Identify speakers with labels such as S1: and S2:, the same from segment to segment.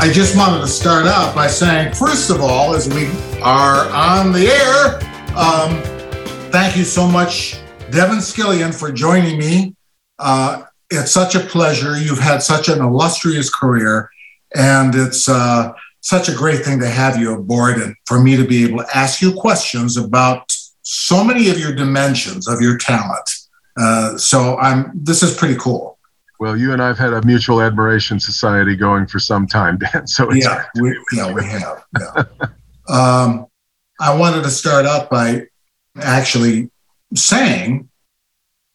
S1: I just wanted to start out by saying, first of all, as we are on the air, um, thank you so much, Devin Scillian, for joining me. Uh, it's such a pleasure. You've had such an illustrious career, and it's uh, such a great thing to have you aboard and for me to be able to ask you questions about so many of your dimensions of your talent. Uh, so I'm. This is pretty cool.
S2: Well, you and I've had a mutual admiration society going for some time, Dan. So
S1: yeah, we, yeah, we have. Yeah. um, I wanted to start out by actually saying,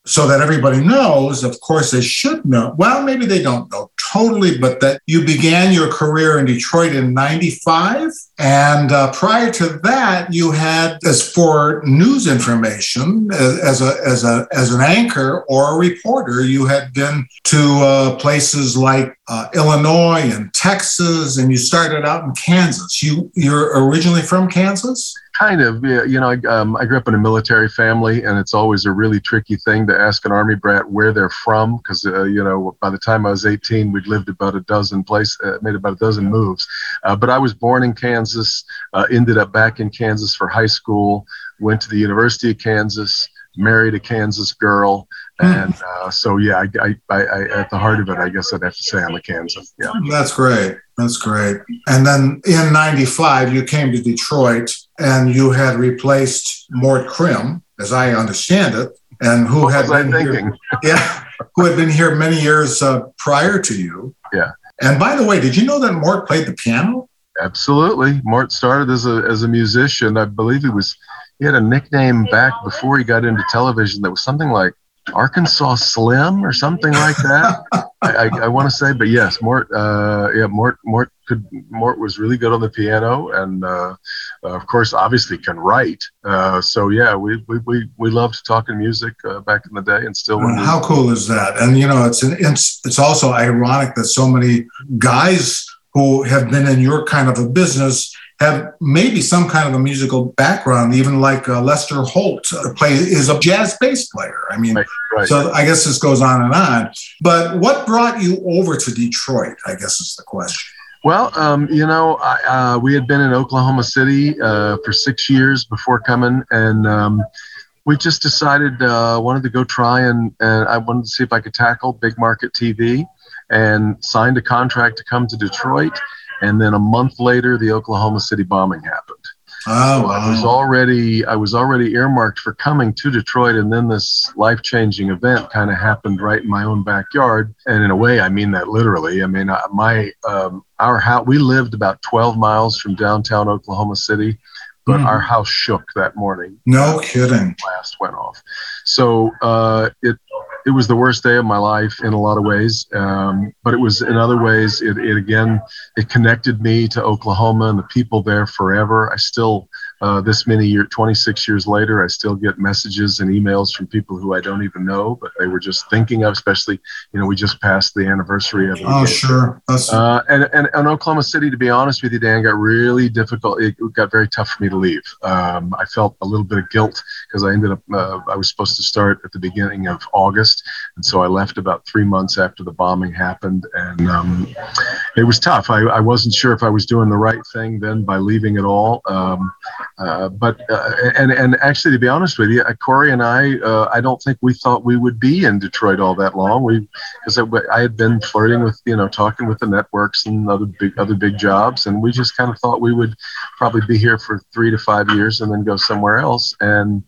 S1: so that everybody knows. Of course, they should know. Well, maybe they don't know totally, but that you began your career in Detroit in 95. And uh, prior to that, you had, as for news information, as a, as, a, as an anchor or a reporter, you had been to uh, places like uh, Illinois and Texas, and you started out in Kansas. You, you're originally from Kansas?
S2: Kind of, yeah. You know, I, um, I grew up in a military family, and it's always a really tricky thing to ask an army brat where they're from, because uh, you know, by the time I was 18, we'd lived about a dozen places, uh, made about a dozen moves. Uh, but I was born in Kansas, uh, ended up back in Kansas for high school, went to the University of Kansas, married a Kansas girl, hmm. and uh, so yeah, I, I, I, at the heart of it, I guess I'd have to say I'm a Kansas. Yeah,
S1: that's great. That's great. And then in '95, you came to Detroit and you had replaced Mort Crim, as I understand it, and who
S2: what
S1: had
S2: been here,
S1: yeah, who had been here many years uh, prior to you.
S2: Yeah.
S1: And by the way, did you know that Mort played the piano?
S2: Absolutely. Mort started as a as a musician. I believe he was he had a nickname back before he got into television that was something like Arkansas Slim or something like that. I, I, I want to say, but yes, Mort. Uh, yeah, Mort. Mort could. Mort was really good on the piano, and uh, of course, obviously can write. Uh, so yeah, we, we we we loved talking music uh, back in the day, and still.
S1: how cool is that? And you know, it's an, it's it's also ironic that so many guys who have been in your kind of a business have maybe some kind of a musical background, even like uh, Lester Holt uh, play is a jazz bass player. I mean, right, right. so I guess this goes on and on. But what brought you over to Detroit? I guess is the question.
S2: Well, um, you know, I, uh, we had been in Oklahoma City uh, for six years before coming, and um, we just decided uh, wanted to go try and, and I wanted to see if I could tackle big market TV, and signed a contract to come to Detroit and then a month later, the Oklahoma City bombing happened.
S1: Oh,
S2: wow. I was already I was already earmarked for coming to Detroit, and then this life changing event kind of happened right in my own backyard. And in a way, I mean that literally. I mean, uh, my um, our house we lived about 12 miles from downtown Oklahoma City, but mm. our house shook that morning.
S1: No kidding.
S2: Blast went off. So uh, it it was the worst day of my life in a lot of ways, um, but it was in other ways. It, it again, it connected me to Oklahoma and the people there forever. I still uh, this many years, 26 years later, I still get messages and emails from people who I don't even know, but they were just thinking of, especially, you know, we just passed the anniversary of.
S1: Oh, sure.
S2: Uh, and, and, and Oklahoma City, to be honest with you, Dan, got really difficult. It got very tough for me to leave. Um, I felt a little bit of guilt because I ended up, uh, I was supposed to start at the beginning of August. And so I left about three months after the bombing happened. And um, it was tough. I, I wasn't sure if I was doing the right thing then by leaving at all. Um, uh, but uh, and and actually, to be honest with you, uh, Corey and I, uh, I don't think we thought we would be in Detroit all that long. We because I, I, had been flirting with you know talking with the networks and other big other big jobs, and we just kind of thought we would probably be here for three to five years and then go somewhere else. And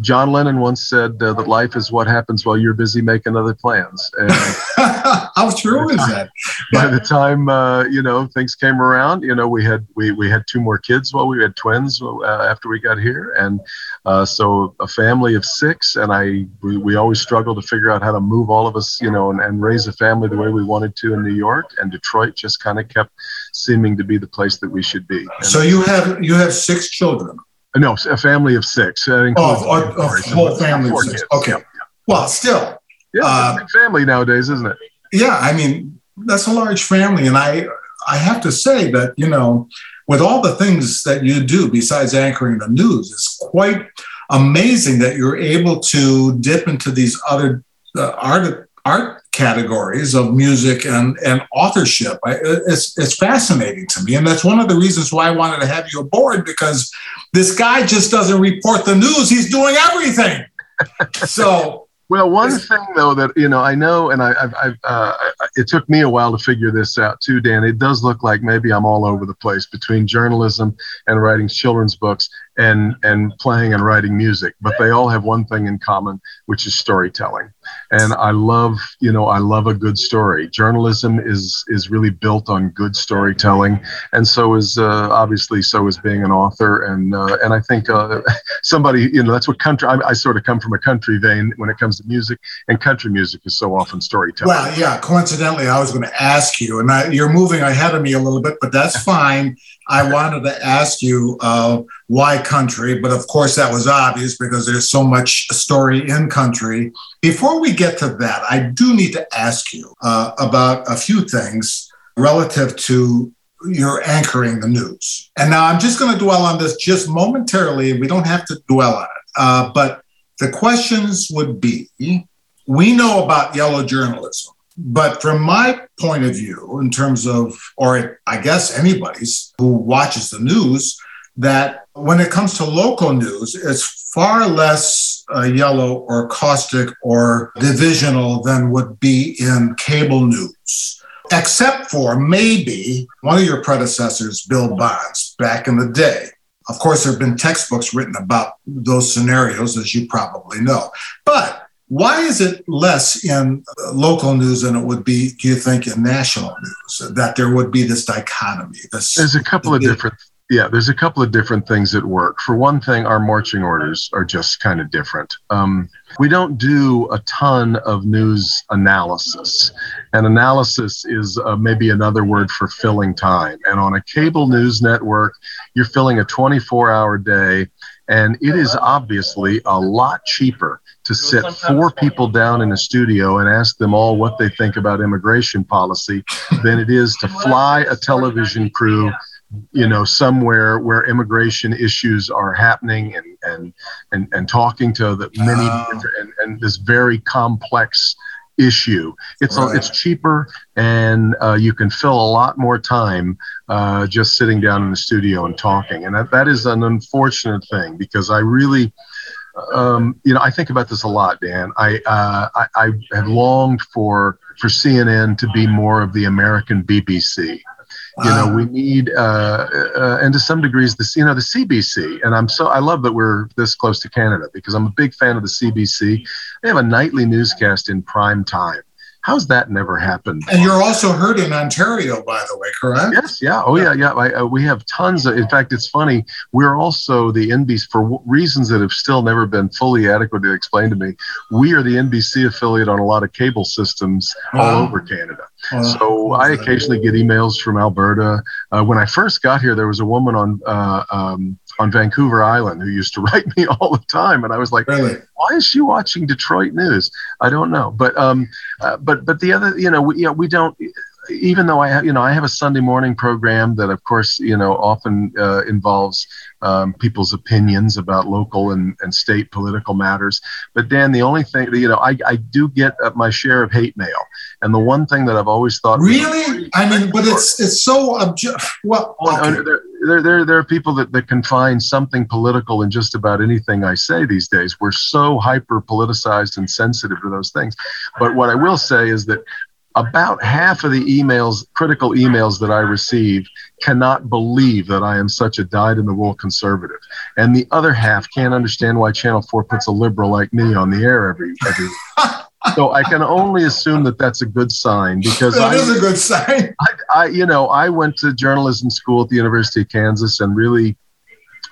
S2: John Lennon once said uh, that life is what happens while you're busy making other plans. And
S1: How true is that?
S2: by the time uh, you know things came around, you know we had we we had two more kids while we had twins uh, after we got here, and uh, so a family of six. And I we, we always struggled to figure out how to move all of us, you know, and, and raise a family the way we wanted to in New York. And Detroit just kind of kept seeming to be the place that we should be. And
S1: so you have you have six children.
S2: No, a family of six.
S1: Uh, oh, a, a whole family of six. Okay. Yeah. Well, still.
S2: Yeah, uh, family nowadays, isn't it?
S1: Yeah, I mean that's a large family, and I I have to say that you know with all the things that you do besides anchoring the news, it's quite amazing that you're able to dip into these other uh, art art categories of music and, and authorship. I, it's, it's fascinating to me. And that's one of the reasons why I wanted to have you aboard because this guy just doesn't report the news, he's doing everything. so,
S2: well, one thing though that you know, I know, and I, I've, I've uh, it took me a while to figure this out too, Dan. It does look like maybe I'm all over the place between journalism and writing children's books and and playing and writing music, but they all have one thing in common, which is storytelling. And I love, you know, I love a good story. Journalism is is really built on good storytelling, and so is uh, obviously so is being an author. And uh, and I think uh, somebody, you know, that's what country. I, I, sort of come from a country vein when it comes to music, and country music is so often storytelling.
S1: Well, yeah. Coincidentally, I was going to ask you, and I, you're moving ahead of me a little bit, but that's fine. I wanted to ask you uh, why country, but of course that was obvious because there's so much story in country. Before we get to that, I do need to ask you uh, about a few things relative to your anchoring the news. And now I'm just going to dwell on this just momentarily. We don't have to dwell on it. Uh, but the questions would be we know about yellow journalism. But from my point of view, in terms of, or I guess anybody's who watches the news, that when it comes to local news, it's far less uh, yellow or caustic or divisional than would be in cable news, except for maybe one of your predecessors, Bill Bonds, back in the day. Of course, there have been textbooks written about those scenarios, as you probably know. But why is it less in local news than it would be, do you think, in national news? That there would be this dichotomy. This,
S2: there's a couple of different, yeah, there's a couple of different things at work. For one thing, our marching orders are just kind of different. Um, we don't do a ton of news analysis, and analysis is uh, maybe another word for filling time. And on a cable news network, you're filling a 24 hour day, and it is obviously a lot cheaper to sit four people down in a studio and ask them all what they think about immigration policy than it is to fly a television crew you know somewhere where immigration issues are happening and and and, and talking to the many and, and this very complex issue. It's right. it's cheaper, and uh, you can fill a lot more time uh, just sitting down in the studio and talking. And that, that is an unfortunate thing because I really um, you know, I think about this a lot, Dan. I, uh, I, I have longed for for CNN to be more of the American BBC. You know, we need, uh, uh, and to some degrees, this, you know, the CBC. And I'm so, I love that we're this close to Canada because I'm a big fan of the CBC. They have a nightly newscast in prime time. How's that never happened?
S1: And you're also heard in Ontario, by the way, correct?
S2: Yes, yeah. Oh, yeah, yeah. I, uh, we have tons of, in fact, it's funny. We're also the NBC, for w- reasons that have still never been fully adequately explained to me, we are the NBC affiliate on a lot of cable systems all over Canada. so I occasionally get emails from Alberta. Uh, when I first got here, there was a woman on uh, um, on Vancouver Island who used to write me all the time, and I was like,
S1: really?
S2: "Why is she watching Detroit news?" I don't know, but um, uh, but but the other, you know, we, you know, we don't. Even though I have, you know, I have a Sunday morning program that, of course, you know, often uh, involves um, people's opinions about local and, and state political matters. But Dan, the only thing, you know, I, I do get my share of hate mail, and the one thing that I've always thought,
S1: really, I mean, but it's it's so obje- well.
S2: Okay. There, there, there, are people that, that can find something political in just about anything I say these days. We're so hyper politicized and sensitive to those things. But what I will say is that about half of the emails, critical emails that I receive, cannot believe that I am such a dyed in the wool conservative. And the other half can't understand why Channel 4 puts a liberal like me on the air every, every so I can only assume that that's a good sign because
S1: that
S2: I,
S1: is a good sign.
S2: I, I, you know, I went to journalism school at the University of Kansas and really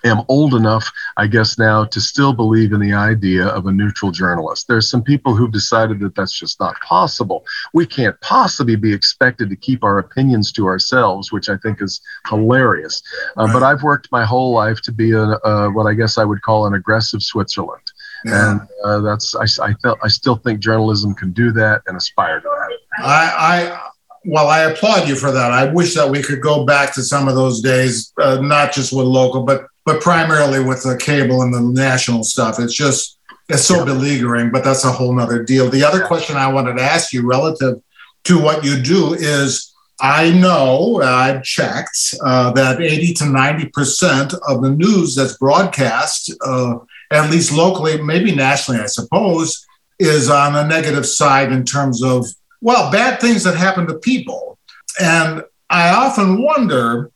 S2: am old enough, I guess, now to still believe in the idea of a neutral journalist. There's some people who've decided that that's just not possible. We can't possibly be expected to keep our opinions to ourselves, which I think is hilarious. Uh. But I've worked my whole life to be a, a, what I guess I would call an aggressive Switzerland. Yeah. And uh, that's I, I felt I still think journalism can do that and aspire to that.
S1: I, I well, I applaud you for that. I wish that we could go back to some of those days, uh, not just with local, but but primarily with the cable and the national stuff. It's just It's so yeah. beleaguering, but that's a whole nother deal. The other question I wanted to ask you relative to what you do is I know, I've checked, uh, that 80 to 90% of the news that's broadcast, uh, at least locally, maybe nationally, I suppose, is on the negative side in terms of, well, bad things that happen to people. And I often wonder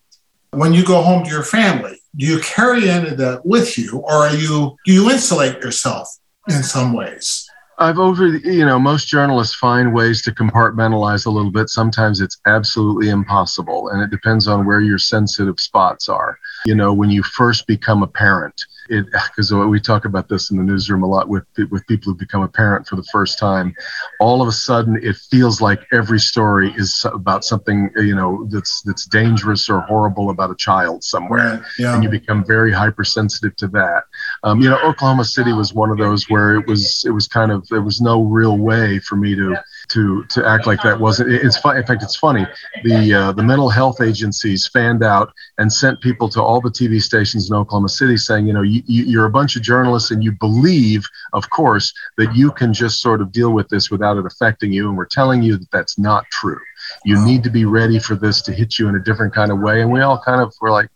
S1: when you go home to your family, do you carry any of that with you or are you do you insulate yourself in some ways?
S2: I've over, you know, most journalists find ways to compartmentalize a little bit. Sometimes it's absolutely impossible, and it depends on where your sensitive spots are. You know, when you first become a parent, because we talk about this in the newsroom a lot with with people who become a parent for the first time all of a sudden it feels like every story is about something you know that's that's dangerous or horrible about a child somewhere right. yeah. and you become very hypersensitive to that um, you know oklahoma city was one of those where it was it was kind of there was no real way for me to to to act like that wasn't. It's fun. In fact, it's funny. The uh, the mental health agencies fanned out and sent people to all the TV stations in Oklahoma City saying, you know, you, you're a bunch of journalists and you believe, of course, that you can just sort of deal with this without it affecting you, and we're telling you that that's not true. You need to be ready for this to hit you in a different kind of way. And we all kind of were like,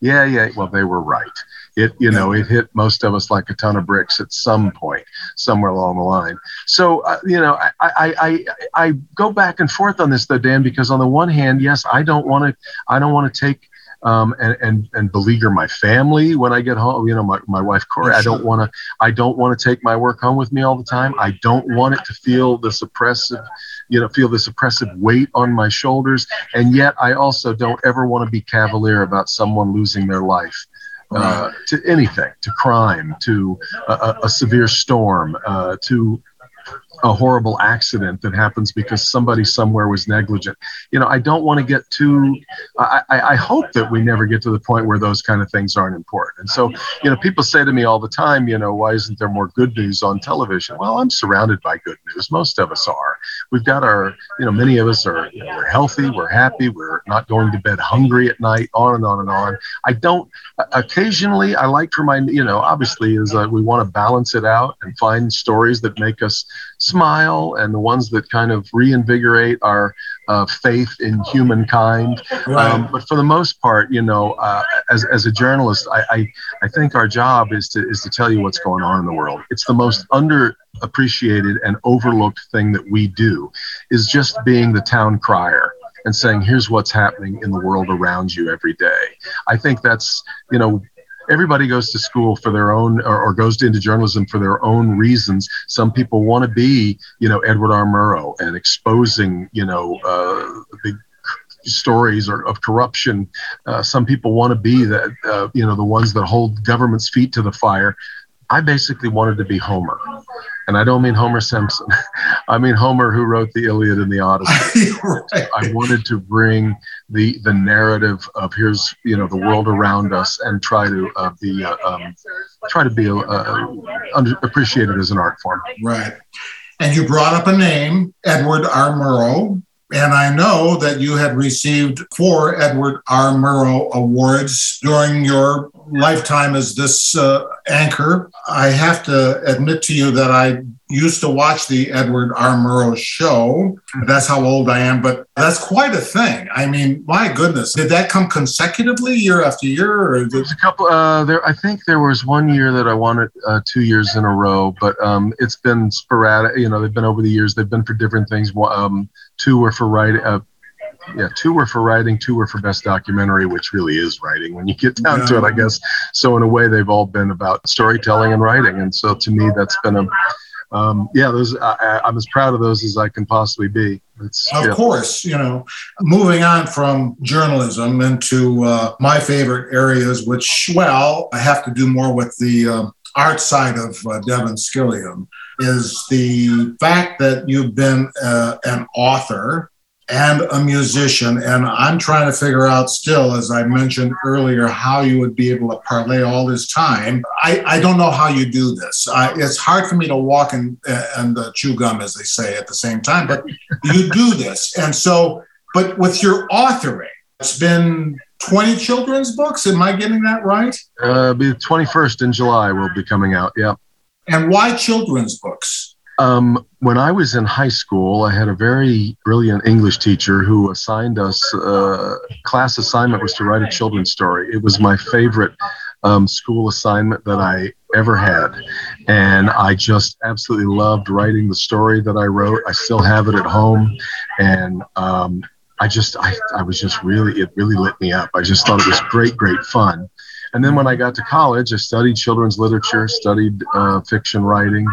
S2: yeah, yeah. Well, they were right it you know it hit most of us like a ton of bricks at some point somewhere along the line so uh, you know I, I i i go back and forth on this though dan because on the one hand yes i don't want to i don't want to take um, and, and and beleaguer my family when I get home. You know, my, my wife Corey. I don't want to. I don't want to take my work home with me all the time. I don't want it to feel this oppressive, you know, feel this oppressive weight on my shoulders. And yet, I also don't ever want to be cavalier about someone losing their life uh, to anything, to crime, to a, a severe storm, uh, to a horrible accident that happens because somebody somewhere was negligent. You know, I don't want to get too. I, I, hope that we never get to the point where those kind of things aren't important. And so, you know, people say to me all the time, you know, why isn't there more good news on television? Well, I'm surrounded by good news. Most of us are. We've got our, you know, many of us are. You know, we're healthy. We're happy. We're not going to bed hungry at night. On and on and on. I don't. Occasionally, I like for my, you know, obviously, is uh, we want to balance it out and find stories that make us smile and the ones that kind of reinvigorate our uh, faith in humankind. Right. Um, but for the most part, you know, uh, as, as a journalist, I, I, I think our job is to, is to tell you what's going on in the world. It's the most underappreciated and overlooked thing that we do is just being the town crier and saying here's what's happening in the world around you every day i think that's you know everybody goes to school for their own or, or, goes into journalism for their own reasons. Some people want to be, you know, Edward R. Murrow and exposing, you know, uh, big stories or, of corruption. Uh, some people want to be that, uh, you know, the ones that hold government's feet to the fire. I basically wanted to be Homer. And I don't mean Homer Simpson. I mean Homer who wrote the Iliad and the Odyssey. right. I wanted to bring the the narrative of here's you know the world around us and try to uh, be uh, um, try to be uh, uh, under, appreciated as an art form.
S1: Right. And you brought up a name, Edward R. Murrow. And I know that you had received four Edward R. Murrow Awards during your lifetime as this uh, anchor. I have to admit to you that I used to watch the Edward R. Murrow show. That's how old I am, but that's quite a thing. I mean, my goodness, did that come consecutively year after year? Or
S2: did- There's a couple. Uh, there, I think there was one year that I won it uh, two years in a row, but um, it's been sporadic. You know, they've been over the years. They've been for different things. Um, two were for writing. Uh, yeah, two were for writing, two were for best documentary, which really is writing when you get down yeah. to it, I guess. So in a way, they've all been about storytelling and writing, and so to me, that's been a um, yeah, those I, am as proud of those as I can possibly be.
S1: It's, of yeah. course, you know, moving on from journalism into uh, my favorite areas, which well, I have to do more with the uh, art side of uh, Devin Scillian, is the fact that you've been uh, an author and a musician. And I'm trying to figure out still, as I mentioned earlier, how you would be able to parlay all this time. I, I don't know how you do this. I, it's hard for me to walk and, and uh, chew gum, as they say, at the same time, but you do this. And so, but with your authoring, it's been 20 children's books. Am I getting that right?
S2: Uh, be the 21st in July will be coming out. Yeah.
S1: And why children's books?
S2: Um, when I was in high school, I had a very brilliant English teacher who assigned us uh, class assignment was to write a children's story. It was my favorite um, school assignment that I ever had, and I just absolutely loved writing the story that I wrote. I still have it at home, and um, I just I, I was just really it really lit me up. I just thought it was great, great fun. And then when I got to college, I studied children's literature, studied uh, fiction writing,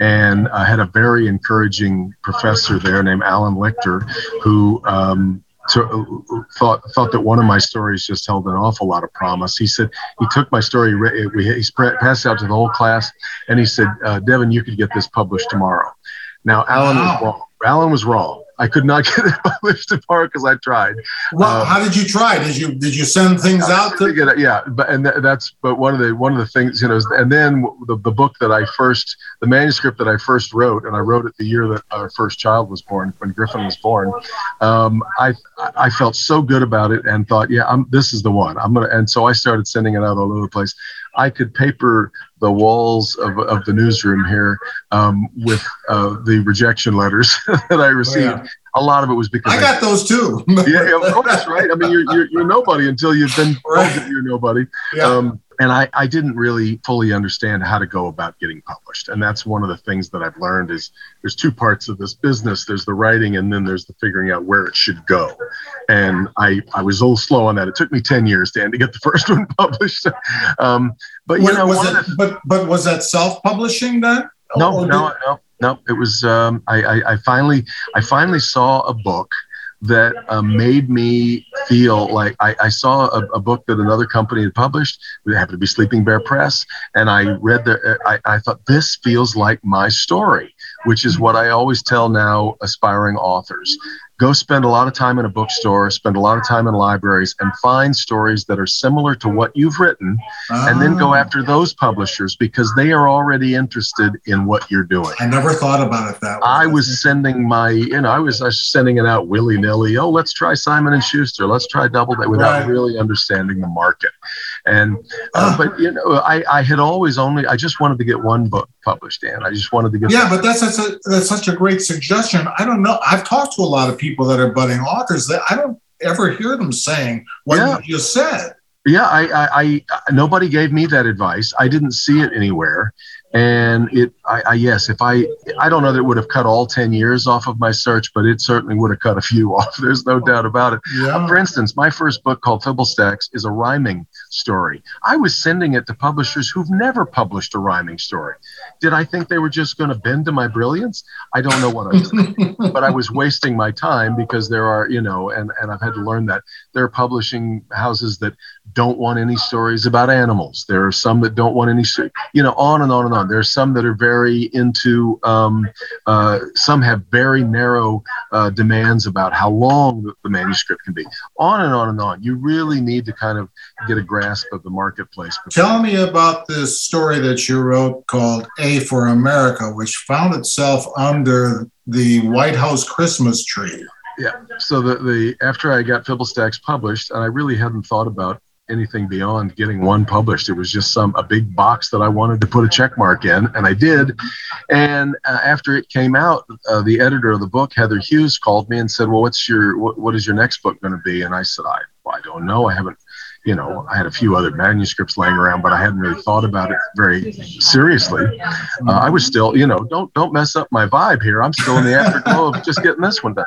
S2: and I had a very encouraging professor there named Alan Lichter, who um, to, thought thought that one of my stories just held an awful lot of promise. He said he took my story, we, he passed it out to the whole class, and he said, uh, "Devin, you could get this published tomorrow." Now, Alan wow. was wrong. Alan was wrong. I could not get it published tomorrow because I tried.
S1: Well, um, how did you try? Did you did you send things out to
S2: get it? Yeah, but and that's but one of the one of the things you know, and then the, the book that I first the manuscript that I first wrote, and I wrote it the year that our first child was born, when Griffin was born. Um, I I felt so good about it and thought, yeah, I'm this is the one. I'm gonna, and so I started sending it out all over the place. I could paper the walls of, of the newsroom here um, with uh, the rejection letters that I received. Oh, yeah. A lot of it was because
S1: I, I got those too.
S2: yeah, of course, right? I mean, you're, you're, you're nobody until you've been right. that you're nobody. Yeah. Um, and I, I didn't really fully understand how to go about getting published. And that's one of the things that i've learned is there's two parts of this business. There's the writing and then there's the figuring out where it should go. And i i was a little slow on that. It took me 10 years dan to get the first one published. Um, but you know
S1: was it, the, but but was that self-publishing then?
S2: No no no no. It was um, I, I i finally i finally saw a book that uh, made me feel like I, I saw a, a, book that another company had published. It happened to be Sleeping Bear Press, and I read the. I, I thought this feels like my story, which is what I always tell now aspiring authors go spend a lot of time in a bookstore, spend a lot of time in libraries, and find stories that are similar to what you've written, oh. and then go ah. after those publishers because they are already interested in what you're doing.
S1: I never thought about it that way.
S2: I was sending my, you know, I was, I was sending it out willy nilly. Oh, let's try Simon and Schuster. Let's try Doubleday without right. really understanding the market. And, uh, uh, but you know, I, I had always only, I just wanted to get one book published, Dan. I just wanted to get.
S1: Yeah, but that's, that's, a, that's such a great suggestion. I don't know. I've talked to a lot of people that are budding authors that I don't ever hear them saying what yeah. you just said.
S2: Yeah, I, I, I, nobody gave me that advice. I didn't see it anywhere, and it I, I, yes if i i don't know that it would have cut all 10 years off of my search but it certainly would have cut a few off there's no doubt about it yeah. uh, for instance my first book called fibblestacks is a rhyming story. I was sending it to publishers who've never published a rhyming story. Did i think they were just going to bend to my brilliance? I don't know what i was thinking but i was wasting my time because there are you know and and i've had to learn that there are publishing houses that don't want any stories about animals there are some that don't want any you know on and on and on on. There's some that are very into, um, uh, some have very narrow uh, demands about how long the, the, manuscript can be. On and on and on. You really need to kind of get a grasp of the marketplace.
S1: Tell me about this story that you wrote called A for America, which found itself under the White House Christmas tree.
S2: Yeah. So the, the after I got Fibblestacks published, and I really hadn't thought about anything beyond getting one published. It was just some a big box that I wanted to put a check mark in, and I did. And uh, after it came out, uh, the editor of the book, Heather Hughes, called me and said, "Well, what's your what, what is your next book going to be?" And I said, "I I don't know. I haven't." You know, I had a few other manuscripts laying around, but I hadn't really thought about it very seriously. Uh, I was still, you know, don't don't mess up my vibe here. I'm still in the afterglow of just getting this one done.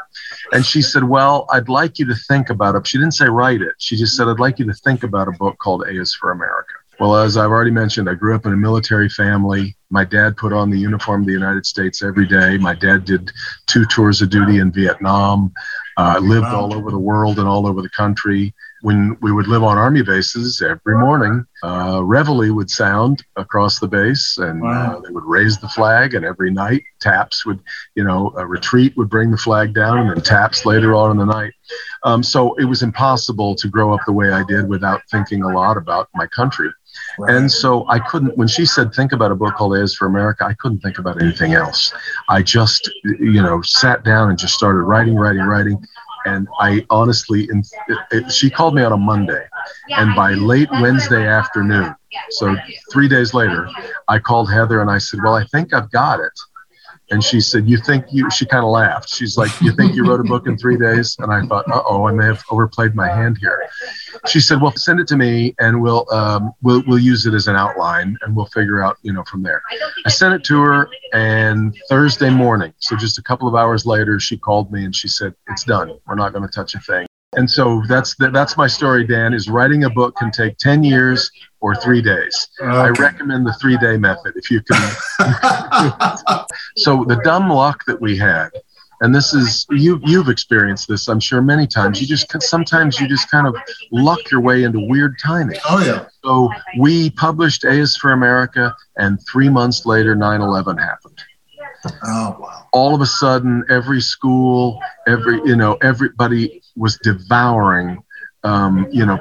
S2: And she said, Well, I'd like you to think about it. She didn't say write it. She just said, I'd like you to think about a book called A is for America. Well, as I've already mentioned, I grew up in a military family. My dad put on the uniform of the United States every day. My dad did two tours of duty in Vietnam, uh, lived all over the world and all over the country when we would live on army bases every morning, uh, reveille would sound across the base, and uh, wow. uh, they would raise the flag. And every night, taps would, you know, a retreat would bring the flag down, and then taps later on in the night. Um, so it was impossible to grow up the way I did without thinking a lot about my country. Right. And so I couldn't, when she said, think about a book called As for America, I couldn't think about anything else. I just, you know, sat down and just started writing, writing, writing And I honestly, it, it, she called me on a Monday, and by late Wednesday afternoon, so three days later, I called Heather and I said, "Well, I think I've got it." And she said, "You think you?" She kind of laughed. She's like, "You think you wrote a book in three days?" And I thought, "Uh oh, I may have overplayed my hand here." She said, "Well, send it to me, and we'll um, we'll we'll use it as an outline, and we'll figure out, you know, from there." I sent it to her, and Thursday morning, so just a couple of hours later, she called me and she said, "It's done. We're not going to touch a thing." And so that's the, that's my story, Dan. Is writing a book can take ten years or three days. Okay. I recommend the three day method if you can. so the dumb luck that we had, and this is you you've experienced this, I'm sure, many times. You just sometimes you just kind of luck your way into weird timing.
S1: Oh yeah.
S2: So we published A is for America, and three months later, 9/11 happened.
S1: Oh wow!
S2: All of a sudden, every school, every you know, everybody was devouring, um, you know,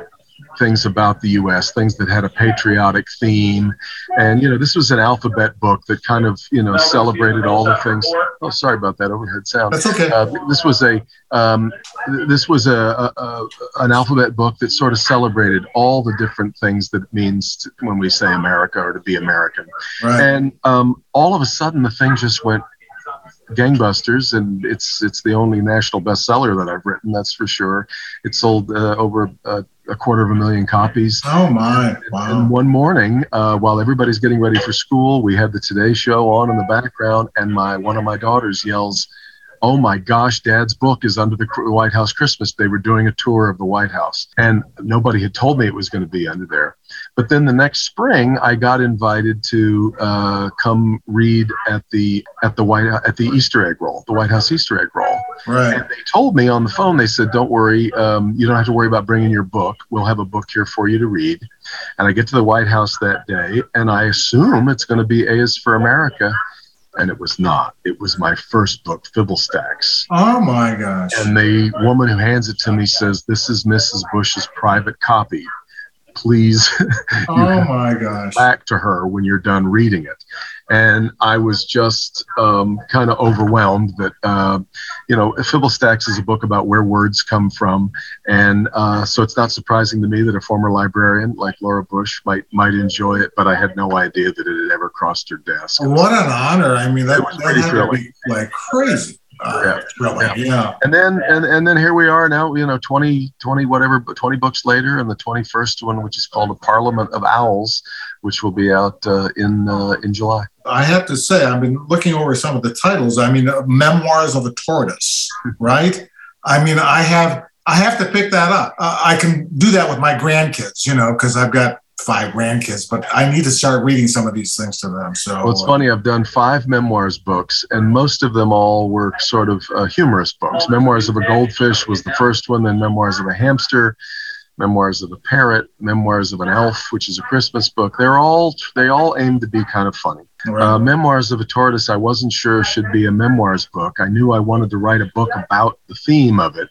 S2: things about the U.S., things that had a patriotic theme, and you know, this was an alphabet book that kind of you know celebrated all the things. Oh, sorry about that overhead sound.
S1: That's okay.
S2: Uh, this was a um, this was a, a, a, an alphabet book that sort of celebrated all the different things that it means to, when we say America or to be American, right. and um, all of a sudden the thing just went gangbusters, and it's it's the only national bestseller that I've written. That's for sure. It sold uh, over uh, a quarter of a million copies.
S1: Oh my! Wow.
S2: And one morning, uh, while everybody's getting ready for school, we had the Today Show on in the background, and my one of my daughters yells, oh my gosh, dad's book is under the White House Christmas. They were doing a tour of the White House, and nobody had told me it was going to be under there. But then the next spring, I got invited to uh, come read at the at the White at the Easter egg roll, the White House Easter egg roll.
S1: Right.
S2: And they told me on the phone, they said, "Don't worry, um, you don't have to worry about bringing your book. We'll have a book here for you to read." And I get to the White House that day, and I assume it's going to be A is for America and it was not. It was my first book, Fibblestacks.
S1: Oh my gosh.
S2: And the woman who hands it to me says, This is Mrs. Bush's private copy. Please
S1: oh my gosh.
S2: back to her when you're done reading it and I was just um, kind of overwhelmed that uh, you know Fibblestacks is a book about where words come from, and uh, so it's not surprising to me that a former librarian like Laura Bush might might enjoy it, but I had no idea that it had ever crossed her desk.
S1: What an honor! I mean, that, that had to be like crazy. Uh, yeah. yeah. yeah.
S2: And then and, and then here we are now, you know, 20, 20 whatever, 20 books later, and the 21st one, which is called The Parliament of Owls, which will be out uh, in uh, in July.
S1: I have to say, I've been looking over some of the titles. I mean, uh, Memoirs of a Tortoise, right? I mean, I have I have to pick that up. Uh, I can do that with my grandkids, you know, because I've got five grandkids, but I need to start reading some of these things to them. So
S2: well, it's funny. I've done five memoirs books, and most of them all were sort of uh, humorous books. Memoirs of a Goldfish was the first one, then Memoirs of a Hamster, Memoirs of a Parrot, Memoirs of an Elf, which is a Christmas book. They're all they all aim to be kind of funny. Right. Uh, memoirs of a Tortoise, I wasn't sure should be a memoirs book. I knew I wanted to write a book about the theme of it.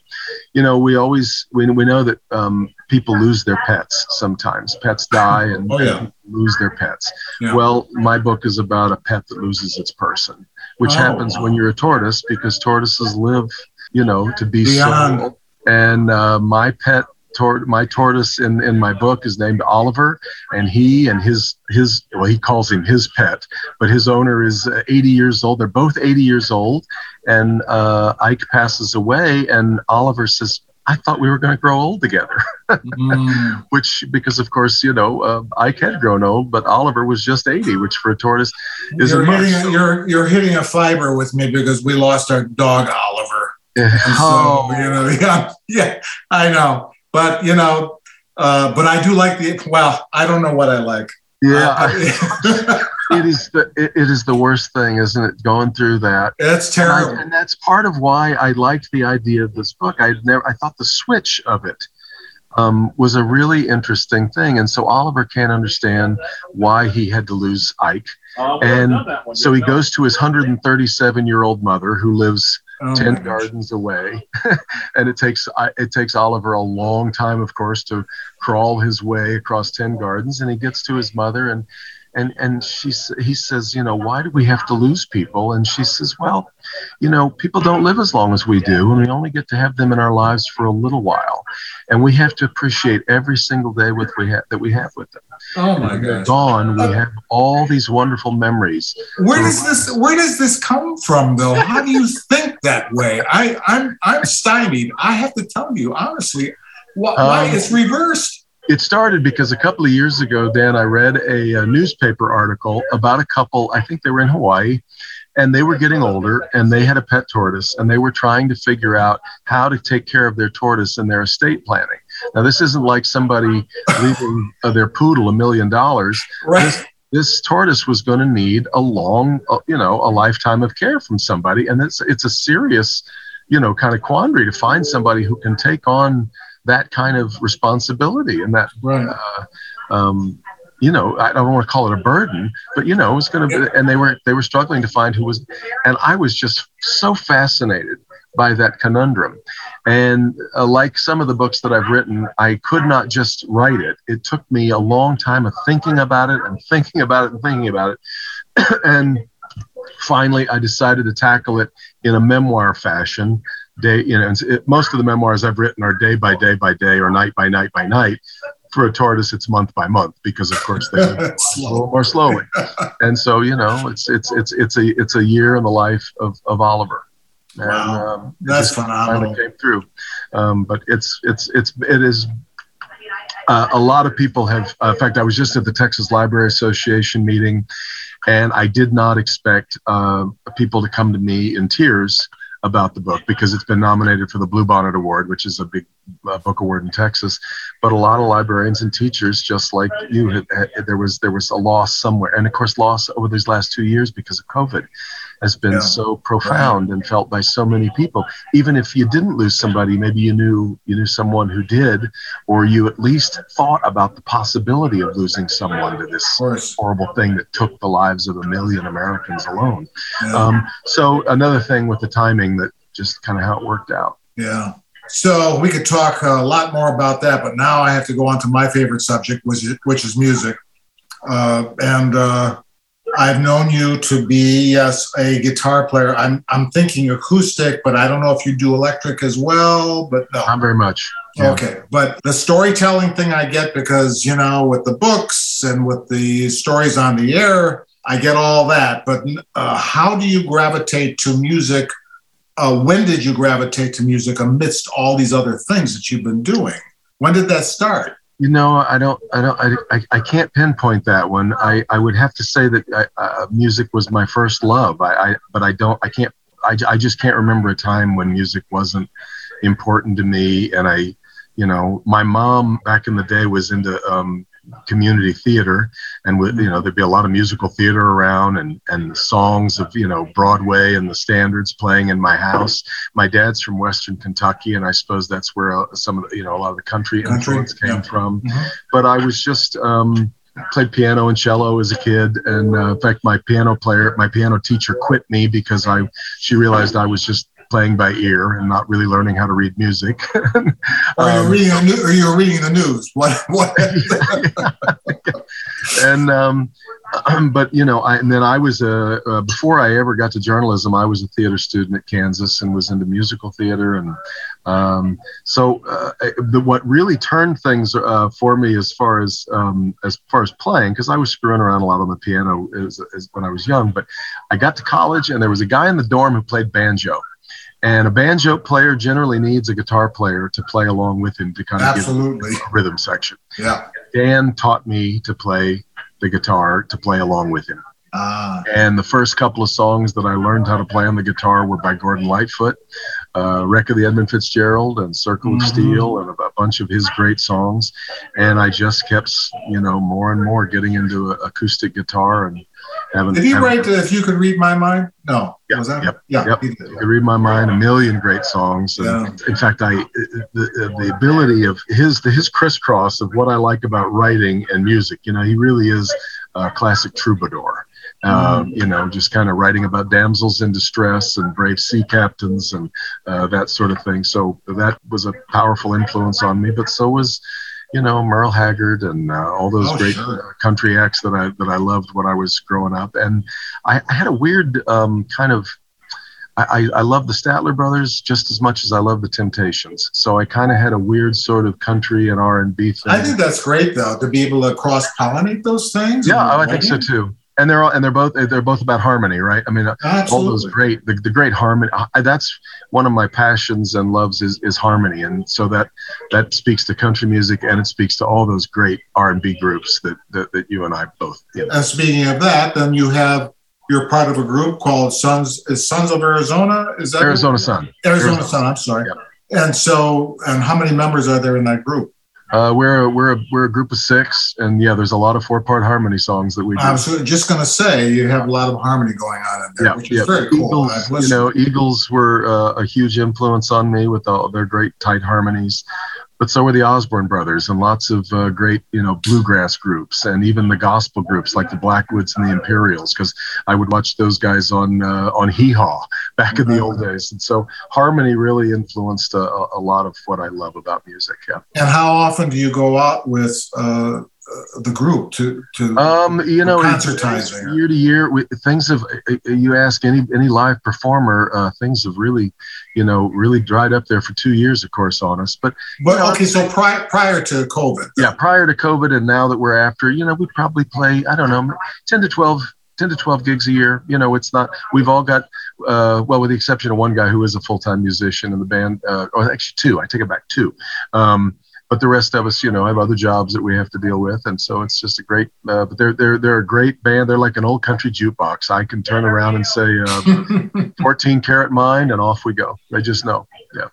S2: You know, we always we, we know that um, people lose their pets sometimes. Pets die and,
S1: oh, yeah.
S2: lose their pets. Yeah. Well, my book is about a pet that loses its person, which oh, happens wow. when you're a tortoise because tortoises live, you know, to be Beyond. And uh, my pet tor- my tortoise in, in my book is named Oliver, and he and his his well he calls him his pet, but his owner is 80 years old. They're both 80 years old, and uh, Ike passes away, and Oliver says, I thought we were going to grow old together. mm. Which, because of course, you know, uh, Ike had grown old, but Oliver was just 80, which for a tortoise is
S1: you're hitting, a, you're, you're hitting a fiber with me because we lost our dog, Oliver.
S2: Yeah.
S1: Oh. You know, yeah, yeah, I know. But you know, uh, but I do like the. Well, I don't know what I like.
S2: Yeah, it is the it, it is the worst thing, isn't it? Going through that.
S1: It's terrible,
S2: and, I, and, that's part of why I liked the idea of this book. I never I thought the switch of it um, was a really interesting thing, and so Oliver can't understand why he had to lose Ike, uh, and so he goes to his 137 year old mother who lives oh 10 gardens away. And it takes it takes oliver a long time of course to crawl his way across 10 gardens and he gets to his mother and and and she he says, you know, why do we have to lose people? And she says, well, you know, people don't live as long as we do, and we only get to have them in our lives for a little while, and we have to appreciate every single day with we have that we have with them.
S1: Oh my God!
S2: Gone, we have all these wonderful memories.
S1: Where does this Where does this come from, though? How do you think that way? I I'm I'm stymied. I have to tell you honestly, why, why um, it's reversed
S2: it started because a couple of years ago, Dan, I read a, a, newspaper article about a couple, I think they were in Hawaii, and they were getting older and they had a pet tortoise and they were trying to figure out how to take care of their tortoise in their estate planning. Now, this isn't like somebody leaving uh, their poodle a million dollars. Right. This, tortoise was going to need a long, uh, you know, a lifetime of care from somebody. And it's, it's a serious, you know, kind of quandary to find somebody who can take on that kind of responsibility and that right. uh, um, you know i don't want to call it a burden but you know it was going to be and they were they were struggling to find who was and i was just so fascinated by that conundrum. And uh, like some of the books that i've written i could not just write it. It took me a long time of thinking about it and thinking about it and thinking about it. And finally i decided to tackle it in a memoir fashion day, you know, it, most of the memoirs I've written are day by day by day or night by night by night. For a tortoise, it's month by month because, of course, they move a little more slowly. And so, you know, it's it's it's it's a it's a year in the life of, of Oliver.
S1: And, wow, um, that's phenomenal.
S2: Came through, um, but it's it's it's it is uh, a lot of people have. Uh, in fact, I was just at the Texas Library Association meeting, and I did not expect uh, people to come to me in tears about the book because it's been nominated for the Bluebonnet Award, which is a big uh, book award in Texas. But a lot of librarians and teachers, just like you, there was there was a loss somewhere, and of course, loss over these last two years because of COVID has been yeah. so profound and felt by so many people. Even if you didn't lose somebody, maybe you knew you knew someone who did, or you at least thought about the possibility of losing someone to this horrible thing that took the lives of a million Americans alone. Yeah. Um, so another thing with the timing that just kind of how it worked out.
S1: Yeah. So we could talk a lot more about that, but now I have to go on to my favorite subject, which is, which is music. Uh, and uh, I've known you to be yes a guitar player. I'm I'm thinking acoustic, but I don't know if you do electric as well. But no,
S2: not very much.
S1: Yeah. Okay, but the storytelling thing I get because you know with the books and with the stories on the air, I get all that. But uh, how do you gravitate to music? Uh, when did you gravitate to music amidst all these other things that you've been doing? When did that start?
S2: You know, I don't, I don't, I, I, can't pinpoint that one. I, I would have to say that I, uh, music was my first love. I, I, but I don't, I can't, I, I just can't remember a time when music wasn't important to me. And I, you know, my mom back in the day was into um, community theater and with you know there'd be a lot of musical theater around and and songs of you know broadway and the standards playing in my house my dad's from western kentucky and i suppose that's where uh, some of the you know a lot of the country, country influence came yeah. from mm-hmm. but i was just um played piano and cello as a kid and uh, in fact my piano player my piano teacher quit me because i she realized i was just playing by ear and not really learning how to read music. um,
S1: or you're reading, the, or you're reading the news. What? What?
S2: and um, but you know, I, and then I was a uh, before I ever got to journalism, I was a theater student at Kansas and was into musical theater, and um, so uh, the, what really turned things uh, for me as far as um, as far as playing, because I was screwing around a lot on the piano as, as when I was young, but I got to college and there was a guy in the dorm who played banjo and a banjo player generally needs a guitar player to play along with him to kind of
S1: Absolutely.
S2: get a rhythm section.
S1: Yeah.
S2: Dan taught me to play the guitar to play along with him. Ah. And the first couple of songs that I learned how to play on the guitar were by Gordon Lightfoot, uh, Wreck of the Edmund Fitzgerald, and Circle mm-hmm. of Steel, and a bunch of his great songs. And I just kept, you know, more and more getting into acoustic guitar and
S1: haven't, Did he haven't, write "If You Could Read My Mind"? No.
S2: Yeah, was that? Yep, yeah. Yep. You could read my mind. A million great songs. Yeah. In fact, I the, the ability of his the, his crisscross of what I like about writing and music. You know, he really is a classic troubadour. Uh, you know, just kind of writing about damsels in distress and brave sea captains and uh, that sort of thing. So that was a powerful influence on me. But so was you know, Merle Haggard and uh, all those
S1: Oh,
S2: great
S1: sure.
S2: country acts that I that I loved when I was growing up. And I, I had a weird um, kind of. I, I love the Statler brothers just as much as I love the Temptations. So I kind of had a weird sort of country and R and B thing.
S1: I think that's great though to be able to cross pollinate those things.
S2: yeah, I think so too. And they're all and they're both they're both about harmony, right? I mean, all those great the, the great harmony. I, that's one of my passions and loves is is harmony, and so that that speaks to country music and it speaks to all those great R and B groups that, that that you and I both. You know.
S1: And speaking of that, then you have you're part of a group called Sons is Sons of Arizona. Is that
S2: Arizona Sun.
S1: Arizona,
S2: Arizona.
S1: Sun. I'm sorry. And so, and how many members are there in that group?
S2: Uh, we're a, we're a, we're a group of six, and yeah, there's a lot of four part harmony songs that we do.
S1: I was just going to say you have a lot of harmony going on in there,
S2: Yeah,
S1: which is
S2: yeah.
S1: very cool.
S2: Eagles, you know, Eagles were uh, a huge influence on me with all their great tight harmonies, but so were the Osborne brothers and lots of uh, great, you know, bluegrass groups and even the gospel groups like the Blackwoods and the Imperials, because I would watch those guys on uh, on Hee Haw back in the old days, and so harmony really influenced a, a lot of what I love about music. Yeah.
S1: and how often do you go out with uh, uh, the group to to?
S2: Um, you know,
S1: Concertizing.
S2: year to year, we, things have. You ask any any live performer, uh, things have really, you know, really dried up there for two years, of course, on us. But
S1: but
S2: know,
S1: okay, so prior prior to COVID,
S2: yeah, prior to COVID, and now that we're after, you know, we probably play. I don't know, ten to twelve. 10 to 12 gigs a year you know it's not we've all got uh, well with the exception of one guy who is a full-time musician in the band uh, or actually two i take it back two um, but the rest of us, you know, have other jobs that we have to deal with, and so it's just a great. Uh, but they're they're they're a great band. They're like an old country jukebox. I can turn around and say, uh, "14 Carat Mind," and off we go. They just know. Yeah,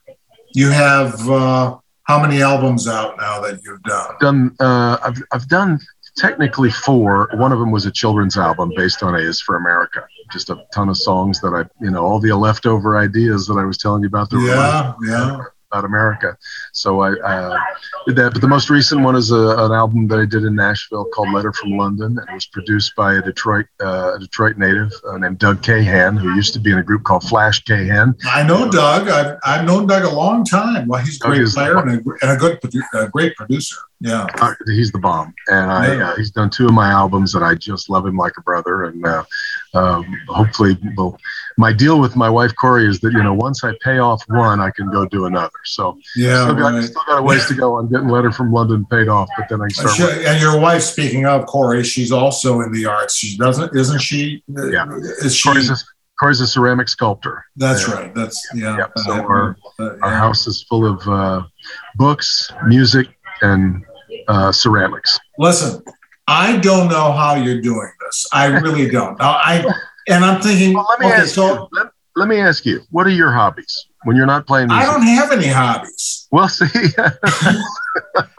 S1: you have uh, how many albums out now that you've done?
S2: done. Uh, I've I've done technically four. One of them was a children's album based on A is for America. Just a ton of songs that I, you know, all the leftover ideas that I was telling you about. that were
S1: Yeah, yeah.
S2: About America. So I uh, did that. But the most recent one is a, an album that I did in Nashville called Letter from London. And it was produced by a Detroit uh, a Detroit native uh, named Doug Kahan, who used to be in a group called Flash Kahan.
S1: I know Doug. I've, I've known Doug a long time. Well, he's a great player and a, and a good, produ- a great producer. Yeah.
S2: He's the bomb, and I
S1: Yeah.
S2: uh, he's done two of my albums, and I just love him like a brother. And uh, um, hopefully, well, my deal with my wife Corey is that you know once I pay off one, I can go do another. So
S1: Yeah.
S2: still, got,
S1: right.
S2: still got a ways to go on getting Letter from London paid off, but then I start.
S1: She- and your wife, speaking of Corey, she's also in the arts. She doesn't, isn't she?
S2: Yeah.
S1: Is she?
S2: Corey's a, Corey's a ceramic sculptor.
S1: That's
S2: Yeah.
S1: right. That's yeah.
S2: Yeah, so
S1: Uh,
S2: our-
S1: uh,
S2: Our house is full of uh, books, music, and uh, ceramics.
S1: Listen, I don't know how you're doing this. I really don't. I and I'm thinking.
S2: Well, let me
S1: okay,
S2: ask
S1: so
S2: you. Let, let me ask you. What are your hobbies when you're not playing
S1: I don't have any hobbies.
S2: well, see,
S1: I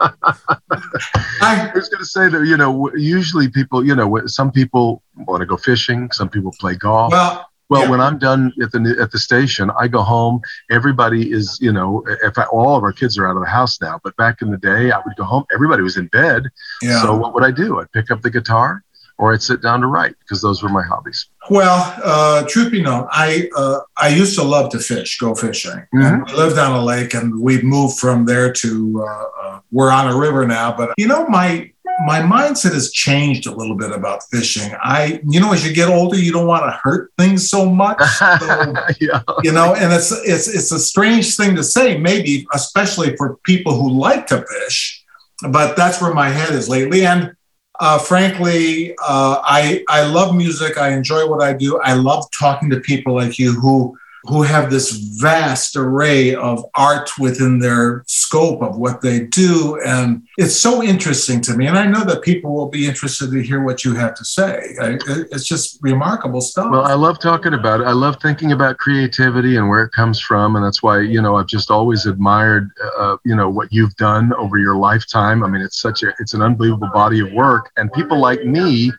S2: I was going to say that you know usually people you know some people want to go fishing, some people play golf.
S1: well,
S2: Well,
S1: Yeah.
S2: when I'm done at the at the station, I go home. Everybody is, you know, if I, all of our kids are out of the house now, but back in the day, I would go home. Everybody was in bed.
S1: yeah.
S2: So what would I do? I'd pick up the guitar, or I'd sit down to write because those were my hobbies.
S1: Well, uh, truth be known, I uh, I used to love to fish, go fishing.
S2: Mhm.
S1: And we lived on a lake, and we've moved from there to uh, uh, we're on a river now. But you know, my my mindset has changed a little bit about fishing. I, you know, as you get older, you don't want to hurt things so much. So,
S2: yeah.
S1: you know, and it's it's it's a strange thing to say, maybe especially for people who like to fish. But that's where my head is lately, and. Uh, frankly, uh, I I love music. I enjoy what I do. I love talking to people like you who who have this vast array of art within their scope of what they do, and it's so interesting to me. And I know that people will be interested to hear what you have to say. I, it's just remarkable stuff.
S2: Well, I love talking about it. I love thinking about creativity and where it comes from, and that's why you know I've just always admired uh, you know what you've done over your lifetime. I mean, it's such a it's an unbelievable body of work, and people like me.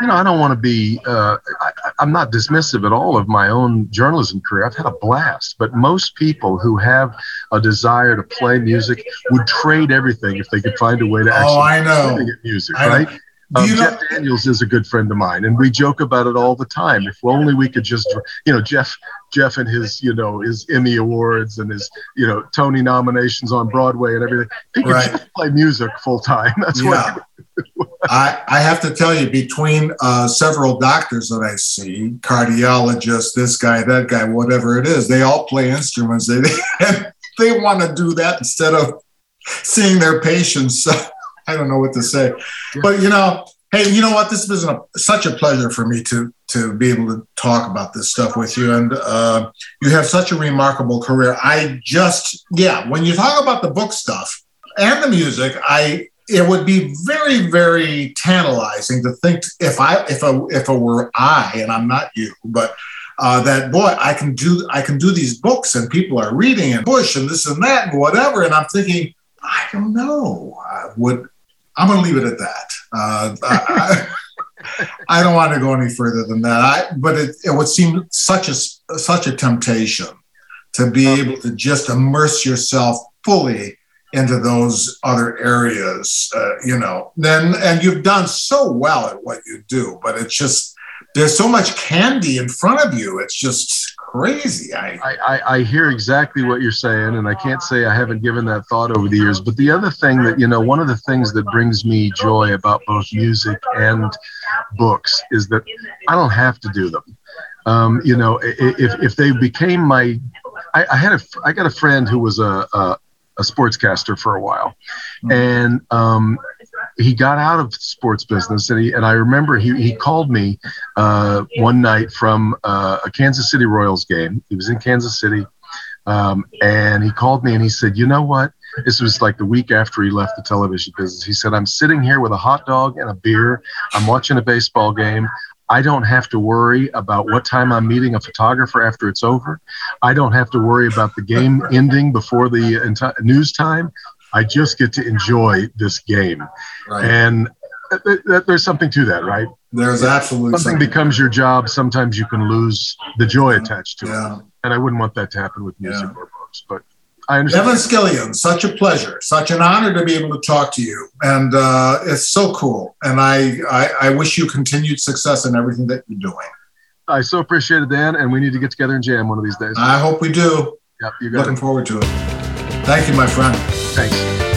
S2: You know, I don't want to be. Uh, I, I'm not dismissive at all of my own journalism career. I've had a blast, but most people who have a desire to play music would trade everything if they could find a way to actually
S1: oh, I know.
S2: get music,
S1: I know.
S2: right? Um, Jeff Daniels is a good friend of mine, and we joke about it all the time. If only we could just, you know, Jeff, Jeff and his, you know, his Emmy awards and his, you know, Tony nominations on Broadway and everything. He could right. just play music full time. That's yeah.
S1: what. I I have to tell you, between uh, several doctors that I see, cardiologists, this guy, that guy, whatever it is, they all play instruments. They they, want to do that instead of seeing their patients. I don't know what to say. But you know, hey, you know what? This has been a, such a pleasure for me to to be able to talk about this stuff with you, and uh, you have such a remarkable career. I just, yeah, when you talk about the book stuff and the music, I it would be very, very tantalizing to think if I if a, if it were I, and I'm not you, but uh, that boy, I can do I can do these books and people are reading and bush and this and that and whatever, and I'm thinking, I don't know, I would I'm going to leave it at that. Uh, I, I, don't want to go any further than that. I, but it, it would seem such a such a temptation to be able to just immerse yourself fully into those other areas. Uh, you know, then and you've done so well at what you do, but it's just there's so much candy in front of you. It's just crazy. I,
S2: I, I hear exactly what you're saying, and I can't say I haven't given that thought over the years. But the other thing that, you know, one of the things that brings me joy about both music and books is that I don't have to do them. Um, you know, if, if they became my, I, had a, I got a friend who was a, a, a sportscaster for a while, hmm. and um, he got out of sports business and he and I remember he, he called me uh, one night from uh, a Kansas City Royals game. He was in Kansas City, um, and he called me and he said, "You know what? This was like the week after he left the television business. He said, I'm sitting here with a hot dog and a beer. I'm watching a baseball game. I don't have to worry about what time I'm meeting a photographer after it's over. I don't have to worry about the game ending before the enti- news time. I just get to enjoy this game. Right. And th- th- there's something to that, right?
S1: There's absolutely
S2: something, something becomes your job. Sometimes you can lose the joy attached to yeah. it. And I wouldn't want that to happen with music yeah. or books, but I understand.
S1: Evan Scillian, such a pleasure, such an honor to be able to talk to you. And uh, it's so cool. And I, I, I wish you continued success in everything that you're doing.
S2: I so appreciate it, Dan, and we need to get together and jam one of these days.
S1: I hope we do.
S2: Yep, you
S1: got Looking
S2: it.
S1: forward to it. Thank you, my friend.
S2: Thanks.